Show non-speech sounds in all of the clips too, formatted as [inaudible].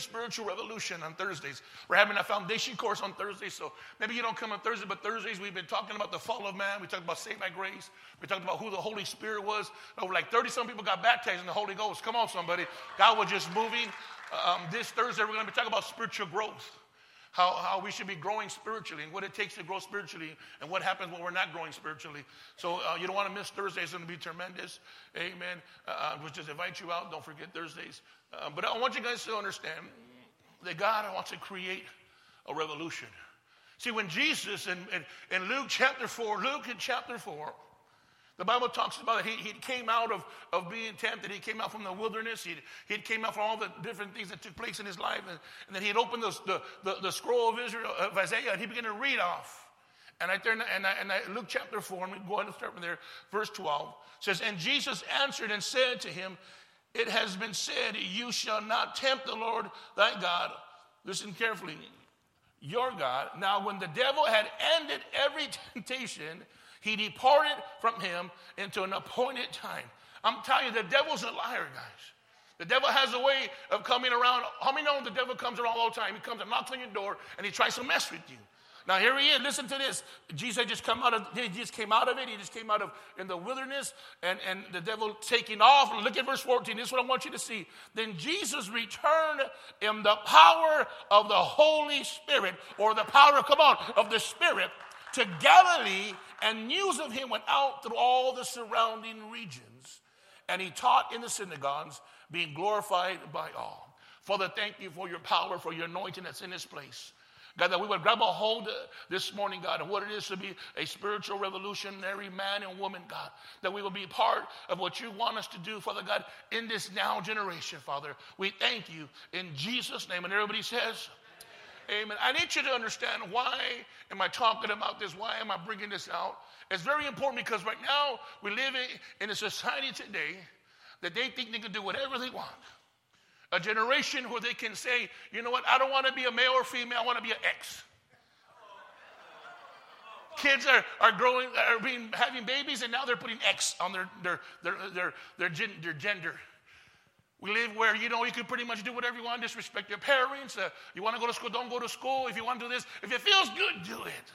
spiritual revolution on Thursdays. We're having a foundation course on Thursday, so maybe you don't come on Thursday, but Thursdays we've been talking about the fall of man. We talked about saved by grace. We talked about who the Holy Spirit was. Over like 30 some people got baptized in the Holy Ghost. Come on, somebody. God was just moving. Um, this Thursday we're going to be talking about spiritual growth how, how we should be growing spiritually and what it takes to grow spiritually and what happens when we're not growing spiritually. So uh, you don't want to miss Thursday. It's going to be tremendous. Amen. Uh, uh, we'll just invite you out. Don't forget Thursdays. Uh, but I want you guys to understand that God wants to create a revolution. See, when Jesus in, in, in Luke chapter 4, Luke in chapter 4, the Bible talks about. He, he came out of, of being tempted. He came out from the wilderness. He, he came out from all the different things that took place in his life. And, and then he had opened the, the, the, the, scroll of Israel, of Isaiah, and he began to read off. And I turn and I, and I Luke chapter 4, and we go ahead and start from there, verse 12 says, And Jesus answered and said to him, It has been said, You shall not tempt the Lord thy God. Listen carefully, your God. Now, when the devil had ended every [laughs] temptation, he departed from him into an appointed time. I'm telling you, the devil's a liar, guys. The devil has a way of coming around. How many know the devil comes around all the time? He comes and knocks on your door and he tries to mess with you. Now here he is. Listen to this. Jesus just come out of he just came out of it. He just came out of in the wilderness and, and the devil taking off. Look at verse 14. This is what I want you to see. Then Jesus returned in the power of the Holy Spirit, or the power, come on, of the Spirit to Galilee, and news of him went out through all the surrounding regions. And he taught in the synagogues, being glorified by all. Father, thank you for your power, for your anointing that's in this place. God, that we would grab a hold uh, this morning, God, of what it is to be a spiritual revolutionary man and woman, God. That we will be part of what you want us to do, Father God, in this now generation, Father. We thank you in Jesus' name. And everybody says, Amen. I need you to understand why am I talking about this? Why am I bringing this out? It's very important because right now we live in a society today that they think they can do whatever they want. A generation where they can say, you know what, I don't want to be a male or female, I want to be an X. Kids are, are growing, are being having babies, and now they're putting X on their their their their, their, their gender. We live where, you know, you can pretty much do whatever you want, disrespect your parents. Uh, you want to go to school, don't go to school. If you want to do this, if it feels good, do it.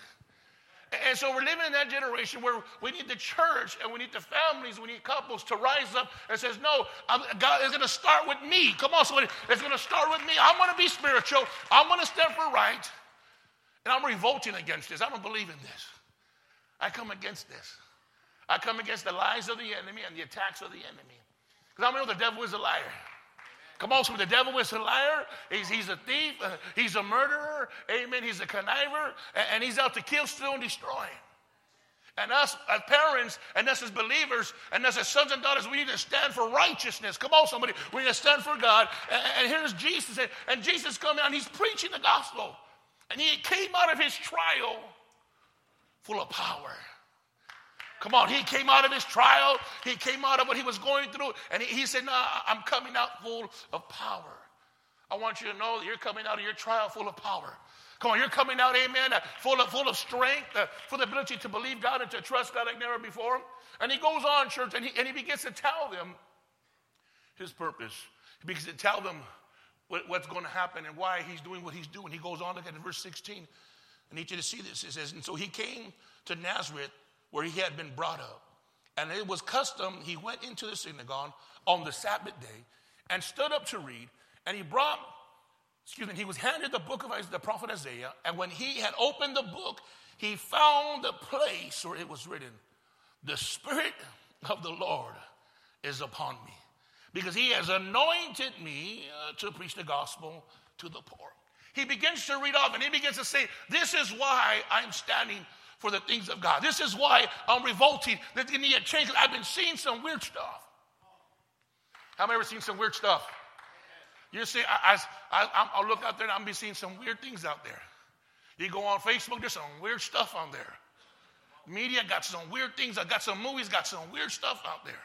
And so we're living in that generation where we need the church and we need the families, we need couples to rise up and says, no, I'm, God is going to start with me. Come on, somebody. It's going to start with me. I'm going to be spiritual. I'm going to stand for right. And I'm revolting against this. I don't believe in this. I come against this. I come against the lies of the enemy and the attacks of the enemy. Because I know the devil is a liar. Come on, so the devil is a liar. He's, he's a thief. Uh, he's a murderer. Amen. He's a conniver. And, and he's out to kill, steal, and destroy. And us as parents, and us as believers, and us as sons and daughters, we need to stand for righteousness. Come on, somebody. We need to stand for God. And, and here's Jesus. And, and Jesus coming out, and he's preaching the gospel. And he came out of his trial full of power. Come on, he came out of his trial, he came out of what he was going through, and he, he said, No, I'm coming out full of power. I want you to know that you're coming out of your trial full of power. Come on, you're coming out, amen, uh, full of, full of strength, uh, full of ability to believe God and to trust God like never before. And he goes on, church, and he, and he begins to tell them his purpose. He begins to tell them what, what's going to happen and why he's doing what he's doing. He goes on, look at verse 16. I need you to see this. It says, And so he came to Nazareth where he had been brought up. And it was custom, he went into the synagogue on the Sabbath day and stood up to read. And he brought, excuse me, he was handed the book of Isaiah, the prophet Isaiah. And when he had opened the book, he found the place where it was written, The Spirit of the Lord is upon me, because he has anointed me uh, to preach the gospel to the poor. He begins to read off and he begins to say, This is why I'm standing for the things of God. This is why I'm revolting. That need a change. I've been seeing some weird stuff. Have I ever seen some weird stuff? You see, I, I, I, will look out there and I'll be seeing some weird things out there. You go on Facebook, there's some weird stuff on there. Media got some weird things. I got some movies, got some weird stuff out there.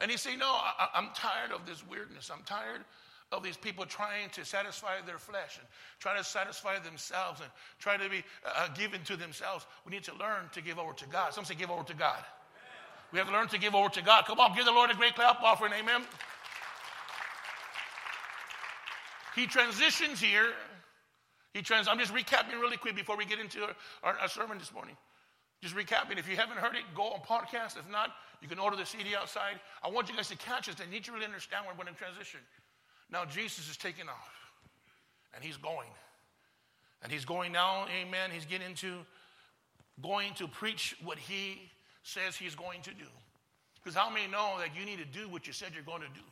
And he say, No, I, I'm tired of this weirdness. I'm tired of these people trying to satisfy their flesh and trying to satisfy themselves and trying to be uh, given to themselves. We need to learn to give over to God. Some say give over to God. We have to learn to give over to God. Come on, give the Lord a great clap offering. Amen. he transitions here. He trans- I'm just recapping really quick before we get into our, our, our sermon this morning. Just recapping. If you haven't heard it, go on podcast. If not, you can order the CD outside. I want you guys to catch this. I need you to really understand we're going to transition. Now, Jesus is taking off, and he's going. And he's going now, amen. He's getting to going to preach what he says he's going to do. Because how many know that you need to do what you said you're going to do?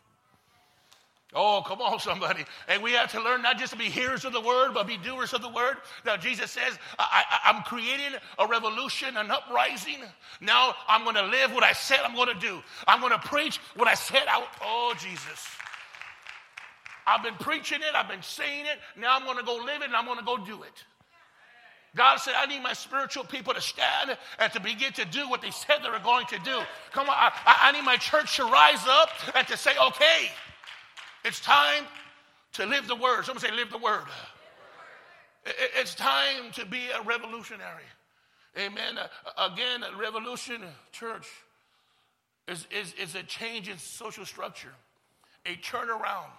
Oh, come on, [laughs] somebody. And we have to learn not just to be hearers of the word, but be doers of the word. Now, Jesus says, I, am creating a revolution, an uprising. Now I'm going to live what I said I'm going to do. I'm going to preach what I said. Oh, Jesus. I've been preaching it, I've been saying it. Now I'm going to go live it and I'm going to go do it. God said, I need my spiritual people to stand and to begin to do what they said they were going to do. Come on, I, I need my church to rise up and to say, okay, it's time to live the word. Someone say, live the word. It's time to be a revolutionary. Amen. Uh, again, a revolution, church, is, is, is a change in social structure, a turnaround.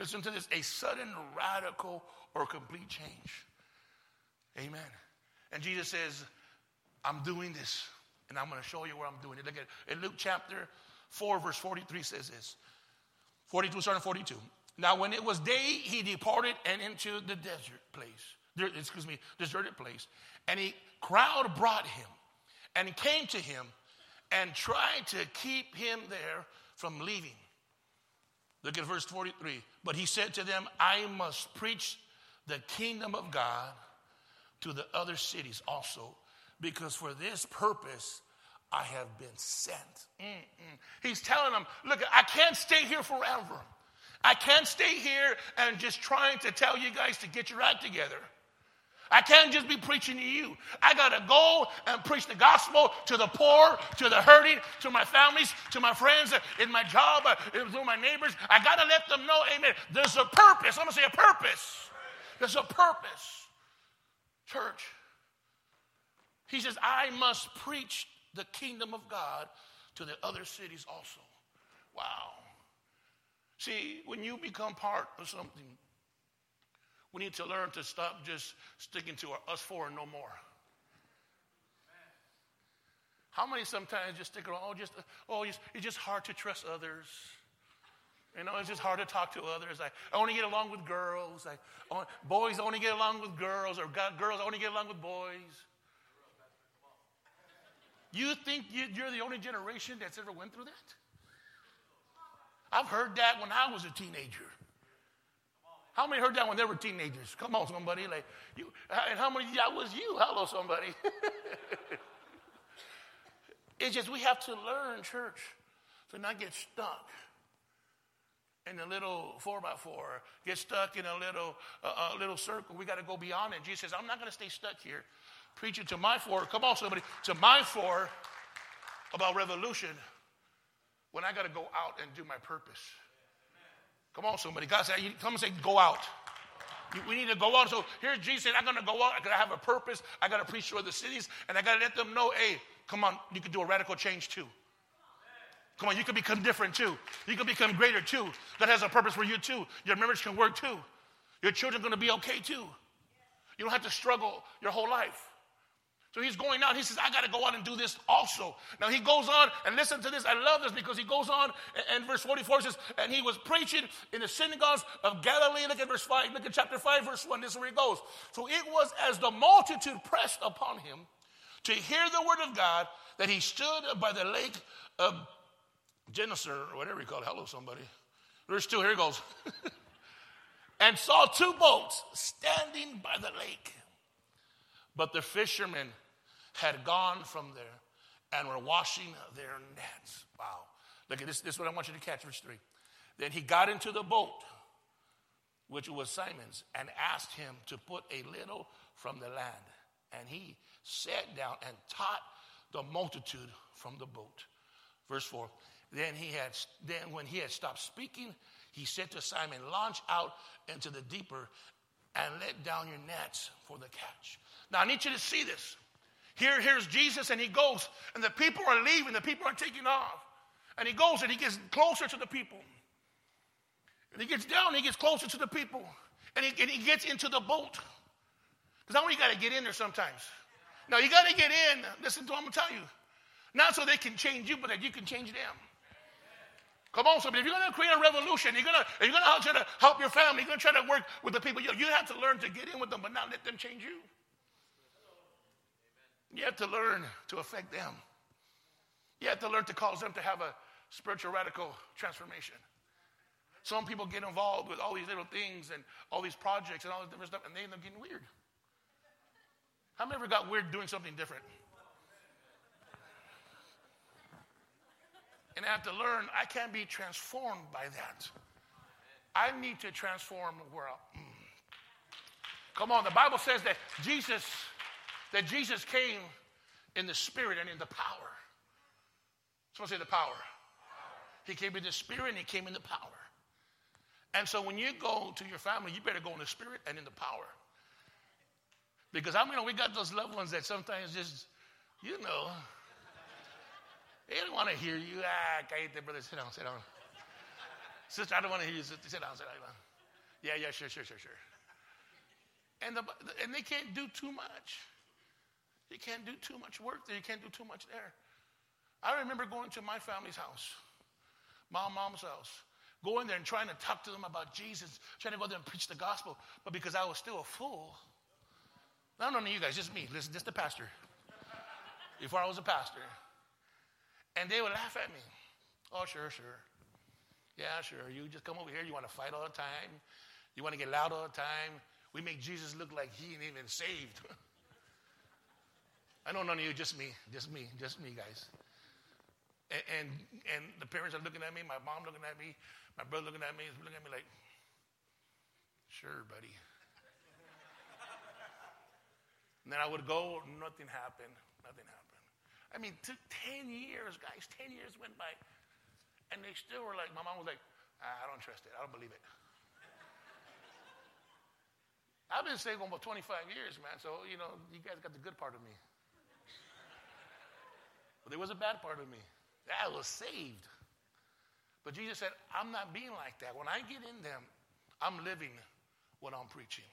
Listen to this a sudden, radical, or complete change. Amen. And Jesus says, I'm doing this, and I'm going to show you where I'm doing it. Look at in Luke chapter 4, verse 43 says this. 42, starting 42. Now, when it was day, he departed and into the desert place, excuse me, deserted place. And a crowd brought him and came to him and tried to keep him there from leaving. Look at verse 43. But he said to them, I must preach the kingdom of God to the other cities also, because for this purpose I have been sent. Mm-mm. He's telling them, look, I can't stay here forever. I can't stay here and just trying to tell you guys to get your act together. I can't just be preaching to you. I got to go and preach the gospel to the poor, to the hurting, to my families, to my friends, in my job, to my neighbors. I got to let them know, amen, there's a purpose. I'm going to say a purpose. There's a purpose. Church. He says, I must preach the kingdom of God to the other cities also. Wow. See, when you become part of something, we need to learn to stop just sticking to our, us four and no more. How many sometimes just stick around, oh, just, oh, it's, it's just hard to trust others. You know, it's just hard to talk to others. I, I only get along with girls. I, oh, boys only get along with girls, or girls only get along with boys. You think you're the only generation that's ever went through that? I've heard that when I was a teenager. How many heard that when they were teenagers? Come on, somebody. Like you, and how many that was you? Hello, somebody. [laughs] it's just we have to learn, church, to not get stuck in a little four by four, get stuck in a little a little circle. We got to go beyond it. Jesus says, "I'm not going to stay stuck here." Preaching to my four. Come on, somebody. To my four about revolution when I got to go out and do my purpose. Come on, somebody. God said, come and say, go out. We need to go out. So here's Jesus saying, I'm going to go out. I got to have a purpose. I got to preach to other cities. And I got to let them know, hey, come on, you can do a radical change too. Come on, you can become different too. You can become greater too. God has a purpose for you too. Your marriage can work too. Your children are going to be okay too. You don't have to struggle your whole life. So he's going out. He says, I got to go out and do this also. Now he goes on, and listen to this. I love this because he goes on, and, verse 44 says, And he was preaching in the synagogues of Galilee. Look at verse 5. Look at chapter 5, verse 1. This is where he goes. So it was as the multitude pressed upon him to hear the word of God that he stood by the lake of Gennesaret, or whatever you call it. Hello, somebody. Verse 2, here he goes. [laughs] and saw two boats standing by the lake. But the fishermen had gone from there and were washing their nets. Wow. Look at this. This is what I want you to catch, verse 3. Then he got into the boat, which was Simon's, and asked him to put a little from the land. And he sat down and taught the multitude from the boat. Verse 4. Then he had then when he had stopped speaking, he said to Simon, Launch out into the deeper and let down your nets for the catch. Now I need you to see this. Here, here's Jesus, and he goes, and the people are leaving, the people are taking off. And he goes and he gets closer to the people. And he gets down, he gets closer to the people, and he, and he gets into the boat. Because I know you got to get in there sometimes. Now, you got to get in. Listen to what I'm going to tell you. Not so they can change you, but that you can change them. Come on, somebody. If you're going to create a revolution, you're going to, you're going to try to help your family, you're going to try to work with the people. You have to learn to get in with them, but not let them change you. You have to learn to affect them. You have to learn to cause them to have a spiritual radical transformation. Some people get involved with all these little things and all these projects and all this different stuff, and they end up getting weird. How many ever got weird doing something different? And I have to learn I can't be transformed by that. I need to transform the world. Mm. Come on, the Bible says that Jesus, that Jesus came in the spirit and in the power. Someone say the power. He came in the spirit and he came in the power. And so when you go to your family, you better go in the spirit and in the power. Because I mean, we got those loved ones that sometimes just, you know, they don't want to hear you. Ah, cállate, brother. Sit down, sit down. Sister, I don't want to hear you. Sit down, sit down. Yeah, yeah, sure, sure, sure, sure. And, the, and they can't do too much. You can't do too much work there. You can't do too much there. I remember going to my family's house, my mom's house, going there and trying to talk to them about Jesus, trying to go there and preach the gospel. But because I was still a fool, I don't only you guys, just me, listen, just the pastor. Before I was a pastor. And they would laugh at me. Oh, sure, sure. Yeah, sure. You just come over here. You want to fight all the time. You want to get loud all the time. We make Jesus look like he ain't even saved. [laughs] I know none of you, just me, just me, just me, guys. And, and, and the parents are looking at me, my mom looking at me, my brother looking at me, looking at me like, sure, buddy. and then I would go, nothing happened, nothing happened. I mean, took 10 years, guys, 10 years went by. And they still were like, my mom was like, ah, I don't trust it. I don't believe it. I've been saved about 25 years, man. So, you know, you guys got the good part of me. But there was a bad part of me. I was saved. But Jesus said, I'm not being like that. When I get in them, I'm living what I'm preaching.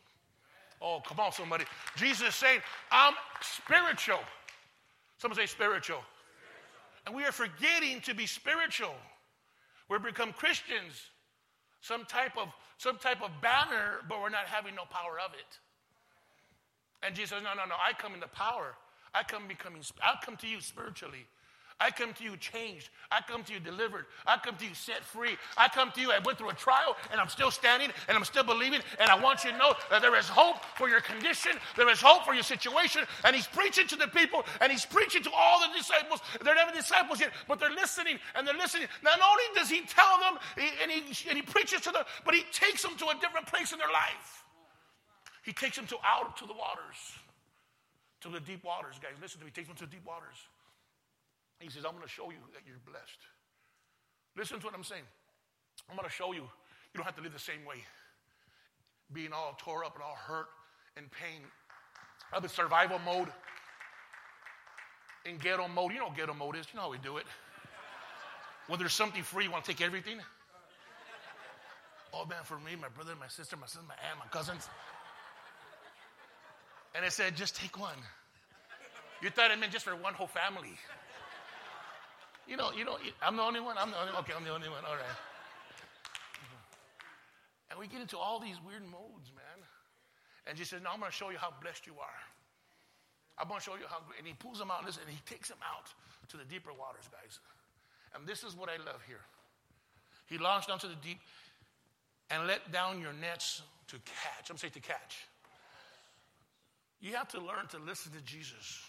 Oh, come on, somebody. Jesus is saying, I'm spiritual. Someone say spiritual. spiritual. And we are forgetting to be spiritual. We've become Christians, some type of some type of banner, but we're not having no power of it. And Jesus says, No, no, no, I come in the power. I come becoming I come to you spiritually. I come to you changed. I come to you delivered. I come to you set free. I come to you. I went through a trial and I'm still standing and I'm still believing. And I want you to know that there is hope for your condition. There is hope for your situation. And he's preaching to the people and he's preaching to all the disciples. They're never disciples yet, but they're listening and they're listening. Not only does he tell them and he, and he preaches to them, but he takes them to a different place in their life. He takes them to out to the waters, to the deep waters, guys. Listen to me. He takes them to the deep waters. He says, I'm going to show you that you're blessed. Listen to what I'm saying. I'm going to show you you don't have to live the same way. Being all tore up and all hurt and pain. I'm in survival mode. In ghetto mode. You know what ghetto mode is. You know how we do it. When there's something free, you want to take everything. All man for me, my brother, my sister, my son, my aunt, my cousins. And it said, just take one. You thought it meant just for one whole family. You know, you know, I'm the only one. I'm the only one. Okay, I'm the only one. All right. And we get into all these weird modes, man. And she says, Now I'm going to show you how blessed you are. I'm going to show you how." great. And he pulls them out. Listen, and he takes them out to the deeper waters, guys. And this is what I love here. He launched onto the deep and let down your nets to catch. I'm saying to catch. You have to learn to listen to Jesus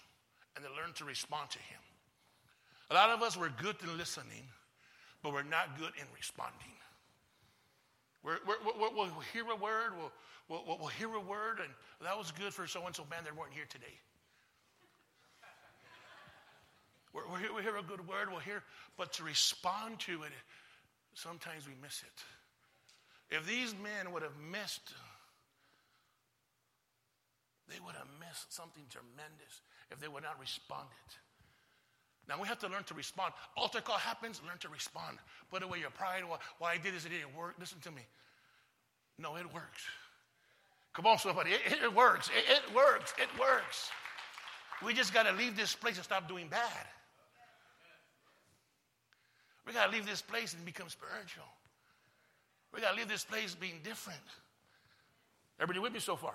and to learn to respond to him. A lot of us, we're good in listening, but we're not good in responding. we will hear a word, we'll, we'll, we'll, hear a word, and that was good for so and so, man, they weren't here today. [laughs] we hear, we hear a good word, we'll hear, but to respond to it, sometimes we miss it. If these men would have missed, they would have missed something tremendous if they would not responded. Now we have to learn to respond. Altar call happens, learn to respond. Put away your pride. Why, I did this, it didn't work. Listen to me. No, it works. Come on, somebody. It, it works. It, it works. It works. We just got to leave this place and stop doing bad. We got to leave this place and become spiritual. We got to leave this place being different. Everybody with me so far?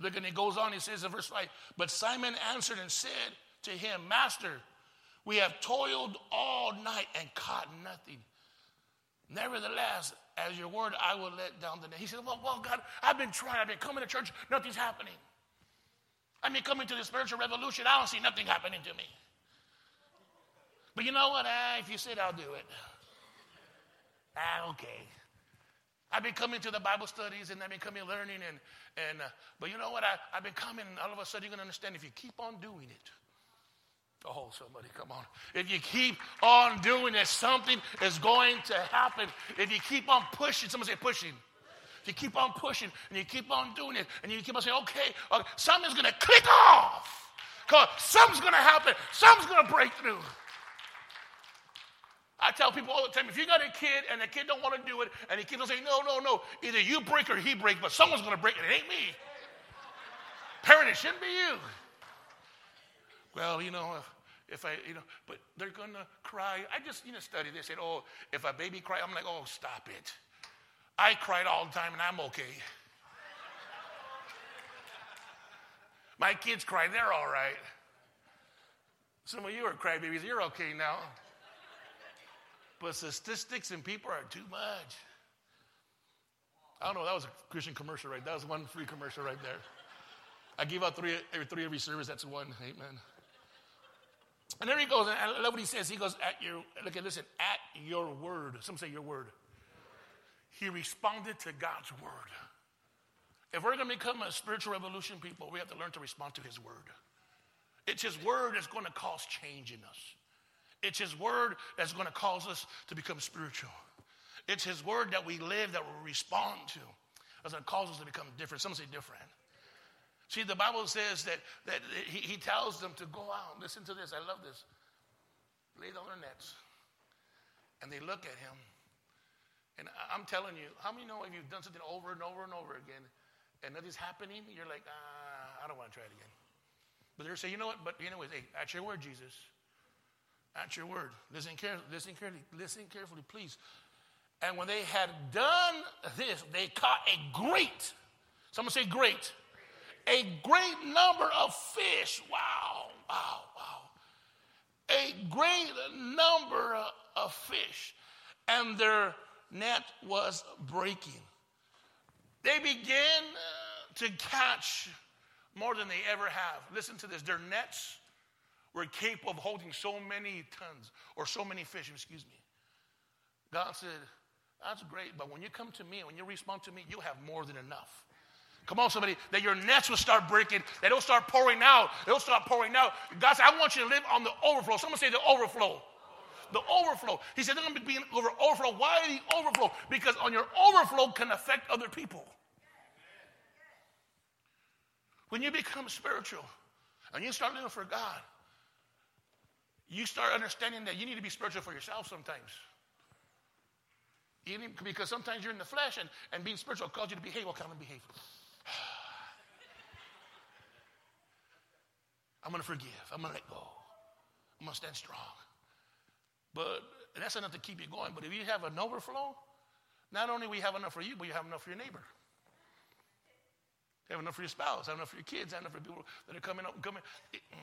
Look, and it goes on. He says in verse 5 But Simon answered and said to him, Master, we have toiled all night and caught nothing. Nevertheless, as your word, I will let down the net. He said, well, well, God, I've been trying. I've been coming to church. Nothing's happening. I've been coming to the spiritual revolution. I don't see nothing happening to me. But you know what? Ah, if you said, I'll do it. Ah, okay. I've been coming to the Bible studies and I've been coming learning and, and uh, but you know what? I, I've been coming and all of a sudden you're going to understand if you keep on doing it. Oh, somebody, come on. If you keep on doing it, something is going to happen. If you keep on pushing, someone say pushing. If you keep on pushing and you keep on doing it and you keep on saying, okay, okay something's going to click off. Because something's going to happen. Something's going to break through. I tell people all the time, if you got a kid and the kid don't want to do it, and the kid will say, no, no, no, either you break or he break, but someone's going to break it. It ain't me. Parent, it shouldn't be you. Well, you know, if, if I, you know, but they're going to cry. I just, you know, study. They said, oh, if a baby cry, I'm like, oh, stop it. I cried all the time and I'm okay. My kids cry, they're all right. Some of you are crybabies, you're okay now. But statistics and people are too much. I don't know, that was a Christian commercial, right? That was one free commercial right there. I give out three every three every service, that's one. Amen. And there he goes, and I love what he says. He goes, at your look at listen, at your word. Some say your word. He responded to God's word. If we're going to become a spiritual revolution people, we have to learn to respond to his word. It's his word that's going to cause change in us. It's His word that's going to cause us to become spiritual. It's His word that we live that we respond to. That's going to cause us to become different. Some say different. See, the Bible says that, that he, he tells them to go out. Listen to this. I love this. Lay down their nets. And they look at him. And I'm telling you, how many know if you've done something over and over and over again and nothing's happening, you're like, ah, I don't want to try it again. But they're saying, you know what? But anyways, hey, at your word, Jesus, at your word. Listen carefully, listen carefully, listen carefully, please. And when they had done this, they caught a great, someone say great, a great number of fish. Wow, wow, wow. A great number of fish. And their net was breaking. They began uh, to catch more than they ever have. Listen to this. Their nets were capable of holding so many tons or so many fish, excuse me. God said, That's great, but when you come to me, when you respond to me, you'll have more than enough. Come on, somebody, that your nets will start breaking, that it'll start pouring out. It'll start pouring out. God said, I want you to live on the overflow. Someone say the overflow. The overflow. He said, they're going to be over overflow. Why the overflow? Because on your overflow can affect other people. When you become spiritual and you start living for God, you start understanding that you need to be spiritual for yourself sometimes. Need, because sometimes you're in the flesh and, and being spiritual calls you to behave. Well, kind of behave? [sighs] I'm going to forgive. I'm going to let go. I'm going to stand strong. But that's enough to keep you going. But if you have an overflow, not only we have enough for you, but you have enough for your neighbor. You have enough for your spouse, have enough for your kids, have enough for people that are coming up, coming. It, mm.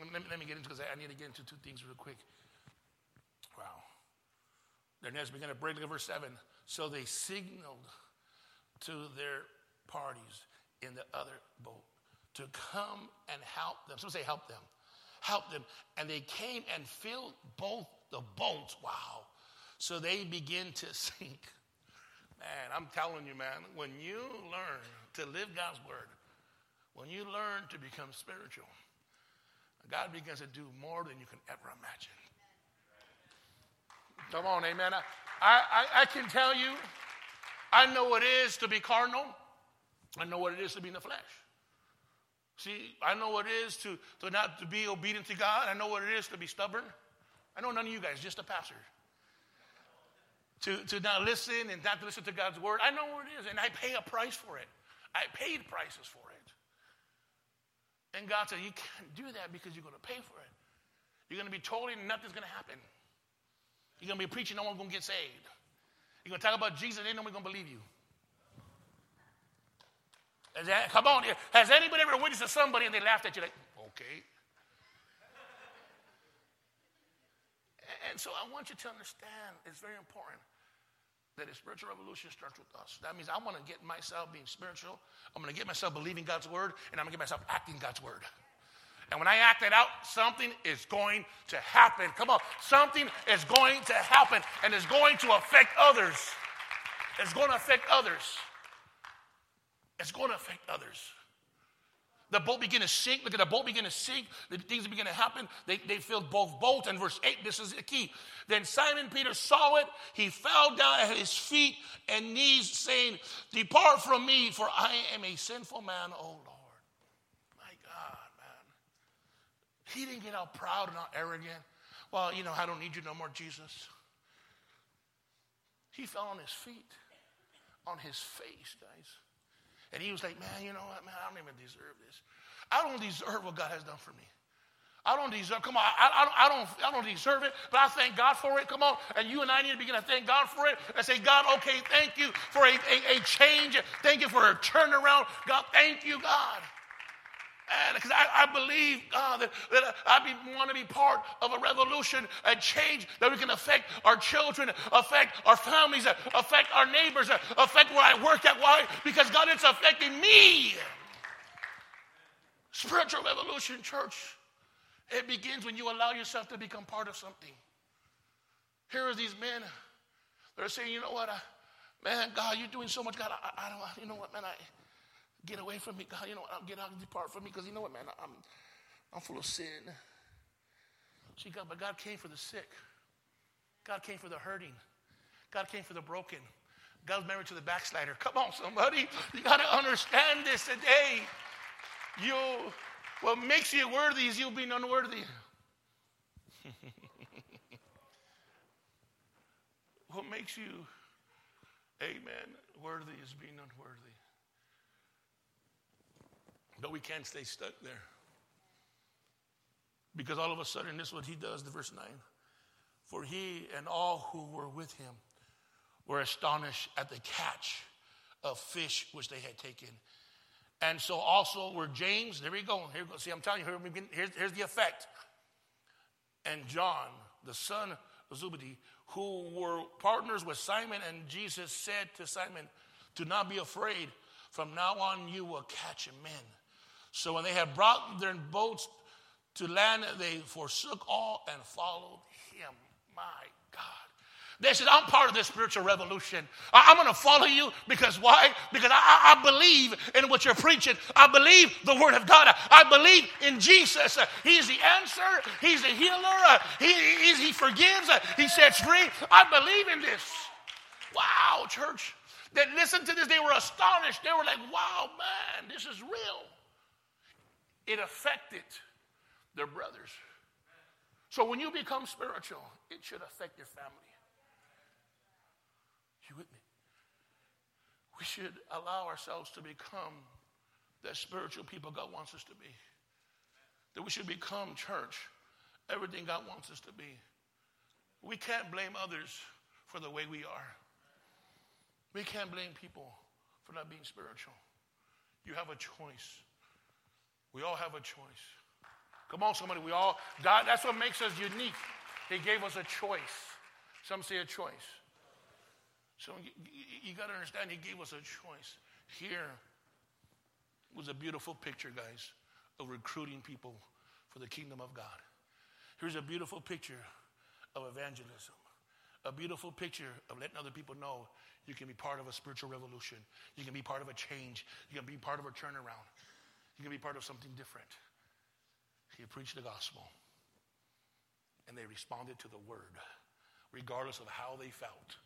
Let me, let me get into because I need to get into two things real quick. Wow. Their nets began to break. Look at verse 7. So they signaled to their parties in the other boat to come and help them. Some say help them. Help them. And they came and filled both the boats. Wow. So they begin to [laughs] sink. Man, I'm telling you, man, when you learn to live God's word, when you learn to become spiritual, God begins to do more than you can ever imagine. Come on, amen. I, I, I can tell you, I know what it is to be carnal. I know what it is to be in the flesh. See, I know what it is to, to not to be obedient to God. I know what it is to be stubborn. I know none of you guys, just a pastor. To, to not listen and not to listen to God's word. I know what it is, and I pay a price for it. I paid prices for it. And God said, You can't do that because you're going to pay for it. You're going to be told nothing's going to happen. You're going to be preaching, no one's going to get saved. You're going to talk about Jesus, ain't nobody going to believe you. That, come on, has anybody ever witnessed to somebody and they laughed at you like, okay? And so I want you to understand it's very important that a spiritual revolution starts with us. That means I want to get myself being spiritual. I'm going to get myself believing God's word, and I'm going to get myself acting God's word. And when I act it out, something is going to happen. Come on, something is going to happen, and it's going to affect others. It's going to affect others. It's going to affect others. The boat began to sink. Look at the boat begin to sink. The things begin to happen. They, they filled both boats. And verse 8, this is the key. Then Simon Peter saw it. He fell down at his feet and knees, saying, Depart from me, for I am a sinful man, O Lord. My God, man. He didn't get all proud and all arrogant. Well, you know, I don't need you no more, Jesus. He fell on his feet, on his face, guys. And he was like, man, you know what, man, I don't even deserve this. I don't deserve what God has done for me. I don't deserve, come on, I, I, don't, I, don't, I don't deserve it, but I thank God for it. Come on. And you and I need to begin to thank God for it and say, God, okay, thank you for a, a, a change. Thank you for a turnaround. God, thank you, God. Because I, I, believe, God, that, that I want to be part of a revolution, and change that we can affect our children, affect our families, affect our neighbors, affect where I work at. Why? Because God, it's affecting me. Spiritual revolution, church. It begins when you allow yourself to become part of something. Here are these men. that are saying, you know what, I, man, God, you're doing so much. God, I, I don't, you know what, man, I, Get away from me, God. You know what? Get out and depart from me because you know what, man? I'm, I'm full of sin. See, God, but God came for the sick. God came for the hurting. God came for the broken. God's married to the backslider. Come on, somebody. You got to understand this today. You, what makes you worthy is you being unworthy. [laughs] what makes you, amen, worthy is being unworthy. But we can't stay stuck there. Because all of a sudden, this is what he does, the verse 9. For he and all who were with him were astonished at the catch of fish which they had taken. And so also were James, there we go. Here, see, I'm telling you, here, here's, here's the effect. And John, the son of Zebedee, who were partners with Simon, and Jesus said to Simon, Do not be afraid. From now on, you will catch men. So when they had brought their boats to land, they forsook all and followed him. My God. They said, I'm part of this spiritual revolution. I, am going to follow you because why? Because I, I, believe in what you're preaching. I believe the word of God. I believe in Jesus. He's the answer. He's the healer. He, he, he forgives. He sets free. I believe in this. Wow, church. That listened to this, they were astonished. They were like, wow, man, this is real it affected their brothers. So when you become spiritual, it should affect your family. You with me? We should allow ourselves to become that spiritual people God wants us to be. That we should become church, everything God wants us to be. We can't blame others for the way we are. We can't blame people for not being spiritual. You have a choice. We all have a choice. Come on, somebody. We all, God, that's what makes us unique. He gave us a choice. Some say a choice. So you, you got to understand, He gave us a choice. Here was a beautiful picture, guys, of recruiting people for the kingdom of God. Here's a beautiful picture of evangelism, a beautiful picture of letting other people know you can be part of a spiritual revolution, you can be part of a change, you can be part of a turnaround. You can be part of something different. He preached the gospel, and they responded to the word, regardless of how they felt,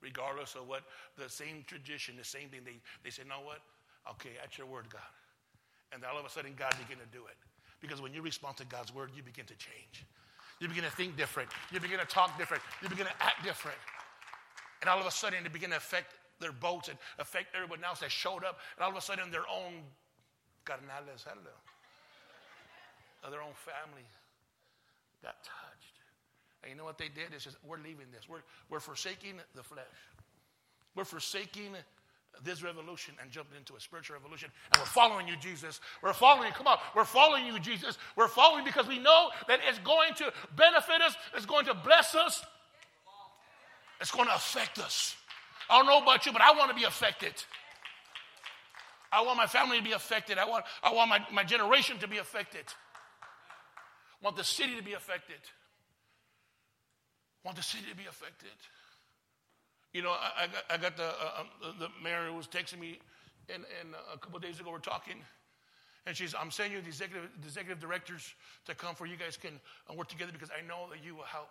regardless of what the same tradition, the same thing. They, they said, know what? Okay, at your word, God. And all of a sudden, God began to do it. Because when you respond to God's word, you begin to change. You begin to think different. You begin to talk different. You begin to act different. And all of a sudden, it begin to affect their boats and affect everyone else that showed up. And all of a sudden, their own carnales, of their own family got touched. And you know what they did? They said, We're leaving this. We're, we're forsaking the flesh. We're forsaking this revolution and jumping into a spiritual revolution. And we're following you, Jesus. We're following you. Come on. We're following you, Jesus. We're following because we know that it's going to benefit us, it's going to bless us, it's going to affect us. I don't know about you, but I want to be affected. I want my family to be affected. I want, I want my, my generation to be affected. I want the city to be affected. I want the city to be affected. You know, I, I got, I got the, uh, um, the mayor was texting me and, and a couple days ago we're talking. And she's, I'm sending you the executive, the executive directors to come for you guys can uh, work together because I know that you will help.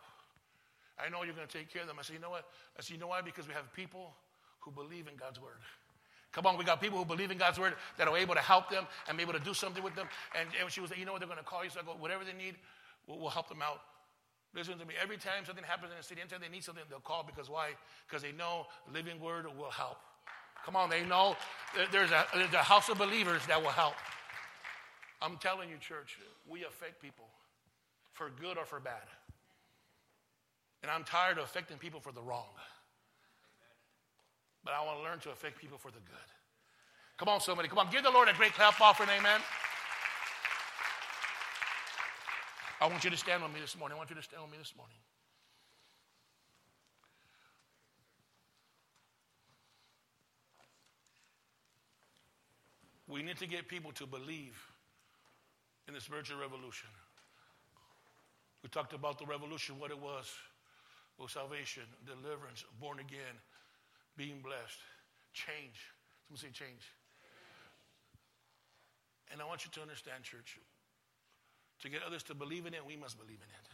I know you're going to take care of them. I said, you know what? I said, you know why? Because we have people who believe in God's word. Come on, we got people who believe in God's word that are able to help them and be able to do something with them. And, and she was like, you know what? They're going to call you. So I go, whatever they need, we'll, we'll help them out. Listen to me. Every time something happens in the city, anytime they need something, they'll call because why? Because they know living word will help. Come on, they know there's a, there's a house of believers that will help. I'm telling you, church, we affect people for good or for bad. And I'm tired of affecting people for the wrong. But I want to learn to affect people for the good. Come on, somebody. Come on. Give the Lord a great clap offering. Amen. I want you to stand with me this morning. I want you to stand with me this morning. We need to get people to believe in the spiritual revolution. We talked about the revolution, what it was was salvation, deliverance, born again, being blessed, change. Someone say change. And I want you to understand, church, to get others to believe in it, we must believe in it.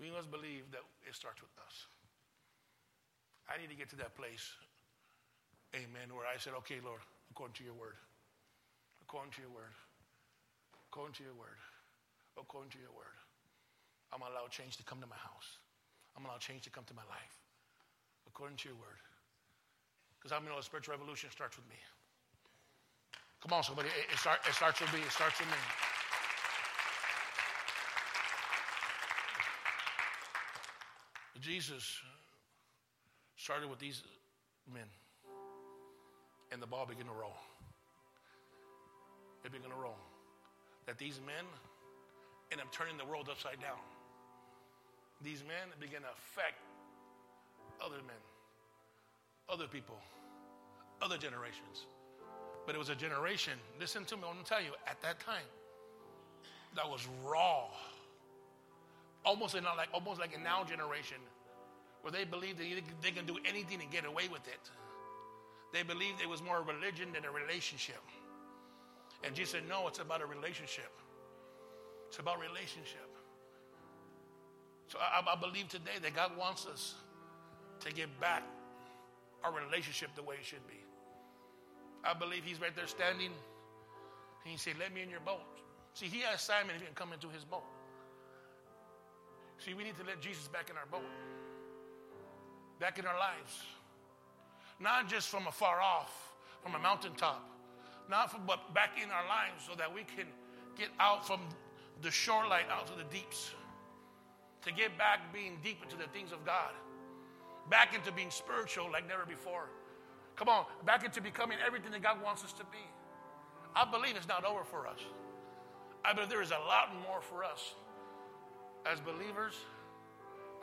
We must believe that it starts with us. I need to get to that place, amen, where I said, okay, Lord, according to your word, according to your word, according to your word, according to your word, I'm going to allow change to come to my house. I'm going to allow change to come to my life, according to your word. Because I'm gonna know a spiritual revolution starts with me. Come on, somebody. It, it, start, it starts with me. It starts with me. Jesus started with these men, and the ball began to roll. It began to roll. That these men end up turning the world upside down. These men began to affect other men, other people, other generations. But it was a generation, listen to me, I'm gonna tell you, at that time, that was raw almost in like almost like a now generation where they believe that they can do anything and get away with it. They believed it was more a religion than a relationship. And Jesus said, No, it's about a relationship. It's about relationship. So I, I believe today that God wants us to get back our relationship the way it should be. I believe He's right there standing. He said, Let me in your boat. See, He has Simon if he can come into his boat. See, we need to let Jesus back in our boat, back in our lives. Not just from afar off, from a mountaintop, not from, but back in our lives so that we can get out from the shoreline out to the deeps. To get back being deep into the things of God, back into being spiritual like never before. Come on, back into becoming everything that God wants us to be. I believe it's not over for us. I believe there is a lot more for us as believers,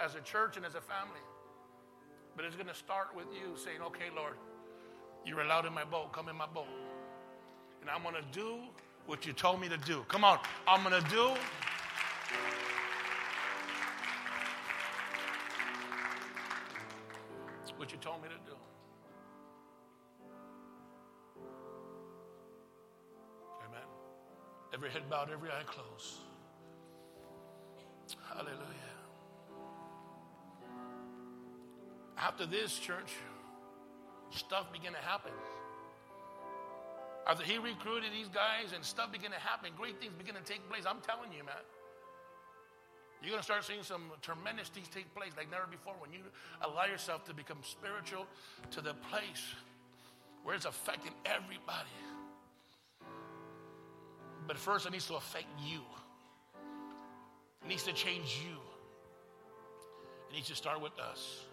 as a church, and as a family. But it's going to start with you saying, okay, Lord, you're allowed in my boat. Come in my boat. And I'm going to do what you told me to do. Come on. I'm going to do. What you told me to do. Amen. Every head bowed, every eye closed. Hallelujah. After this, church, stuff began to happen. After he recruited these guys and stuff began to happen, great things began to take place. I'm telling you, man. You're going to start seeing some tremendous things take place like never before when you allow yourself to become spiritual to the place where it's affecting everybody. But first, it needs to affect you. It needs to change you. It needs to start with us.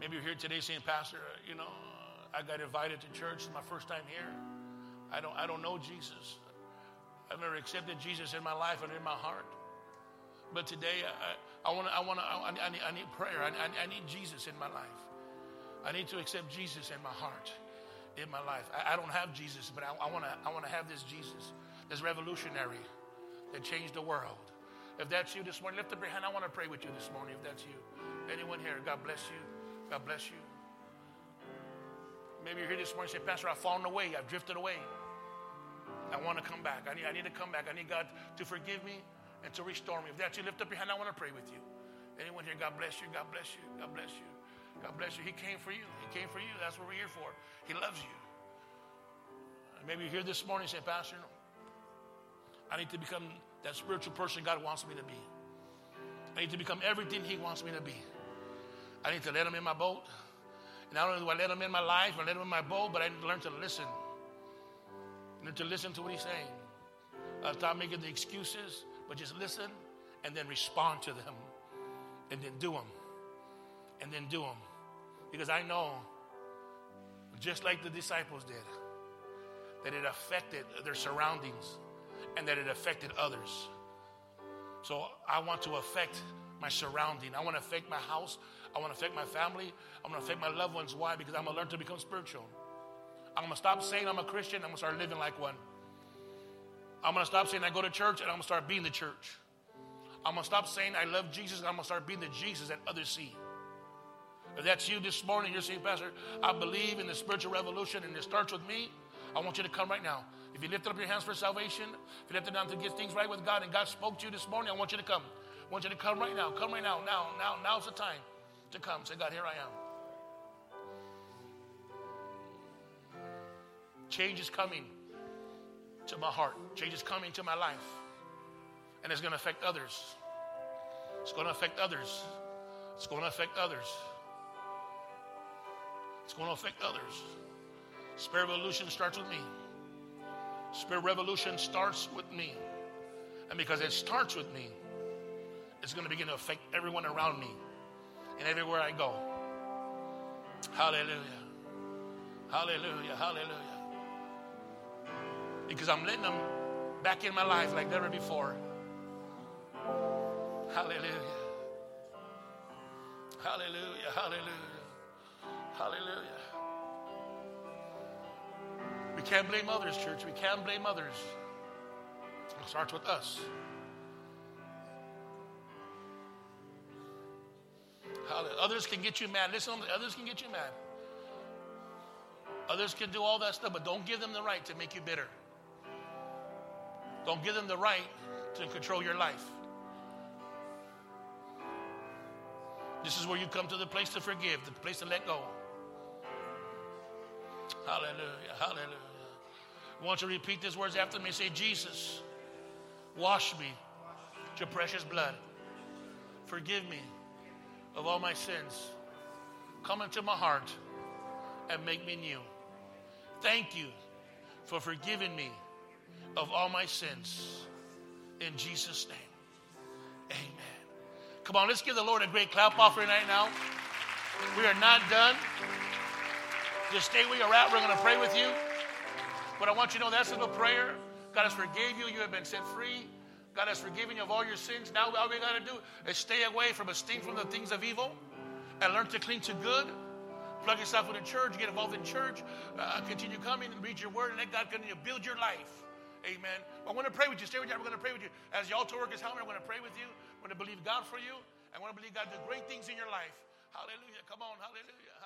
Maybe you're here today saying, Pastor, uh, you know, I got invited to church. It's my first time here. I don't, I don't know Jesus. I've never accepted Jesus in my life and in my heart. But today, I want to, I want to, I, I, need, I need prayer. I, I, I, need Jesus in my life. I need to accept Jesus in my heart, in my life. I, I don't have Jesus, but I, want to, I want to have this Jesus, this revolutionary that changed the world. If that's you this morning, lift up your hand. I want to pray with you this morning. If that's you, anyone here, God bless you. God bless you. Maybe you're here this morning and say, Pastor, I've fallen away. I've drifted away. I want to come back. I need, I need to come back. I need God to forgive me and to restore me. If that's you, lift up your hand. I want to pray with you. Anyone here, God bless you. God bless you. God bless you. God bless you. He came for you. He came for you. That's what we're here for. He loves you. Maybe you're here this morning and say, Pastor, no, I need to become that spiritual person God wants me to be. I need to become everything He wants me to be. I need to let Him in my boat. And not only do I let Him in my life and let Him in my boat, but I need to learn to listen. Learn to listen to what He's saying. Uh, stop making the excuses, but just listen and then respond to them. And then do them. And then do them. Because I know, just like the disciples did, that it affected their surroundings and that it affected others. So I want to affect my surrounding. I want to affect my house. I want to affect my family. I'm going to affect my loved ones. Why? Because I'm going to learn to become spiritual. I'm going to stop saying I'm a Christian. I'm going to start living like one. I'm going to stop saying I go to church and I'm going to start being the church. I'm going to stop saying I love Jesus and I'm going to start being the Jesus that others see. If that's you this morning, you're saying, Pastor, I believe in the spiritual revolution and it starts with me. I want you to come right now. If you lifted up your hands for salvation, if you lifted down to get things right with God and God spoke to you this morning, I want you to come. I want you to come right now. Come right now. Now, now, now's the time to come. Say, God, here I am. Change is coming to my heart. Change is coming to my life. And it's going to affect others. It's going to affect others. It's going to affect others. It's going to affect others. Spirit revolution starts with me. Spirit revolution starts with me. And because it starts with me, it's going to begin to affect everyone around me and everywhere I go. Hallelujah. Hallelujah. Hallelujah. Because I'm letting them back in my life like never before. Hallelujah. Hallelujah. Hallelujah. Hallelujah. We can't blame others, church. We can't blame others. It starts with us. Others can get you mad. Listen, others can get you mad. Others can do all that stuff, but don't give them the right to make you bitter. Don't give them the right to control your life. This is where you come to the place to forgive, the place to let go. Hallelujah. Hallelujah. I want you to repeat these words after me. Say, Jesus, wash me with your precious blood. Forgive me of all my sins. Come into my heart and make me new. Thank you for forgiving me of all my sins. In Jesus' name. Amen. Come on, let's give the Lord a great clap offering right now. We are not done. Just stay where you're at. We're going to pray with you. But I want you to know that's a little prayer. God has forgave you. You have been set free. God has forgiven you of all your sins. Now all we got to do is stay away from esteem from the things of evil and learn to cling to good. Plug yourself into church, get involved in church, uh, continue coming and read your word, and let God continue to build your life. Amen. I want to pray with you. Stay with you. We're going to pray with you. As the altar work is helping, I'm going to pray with you. I want to believe God for you. I want to believe God do great things in your life. Hallelujah. Come on. Hallelujah.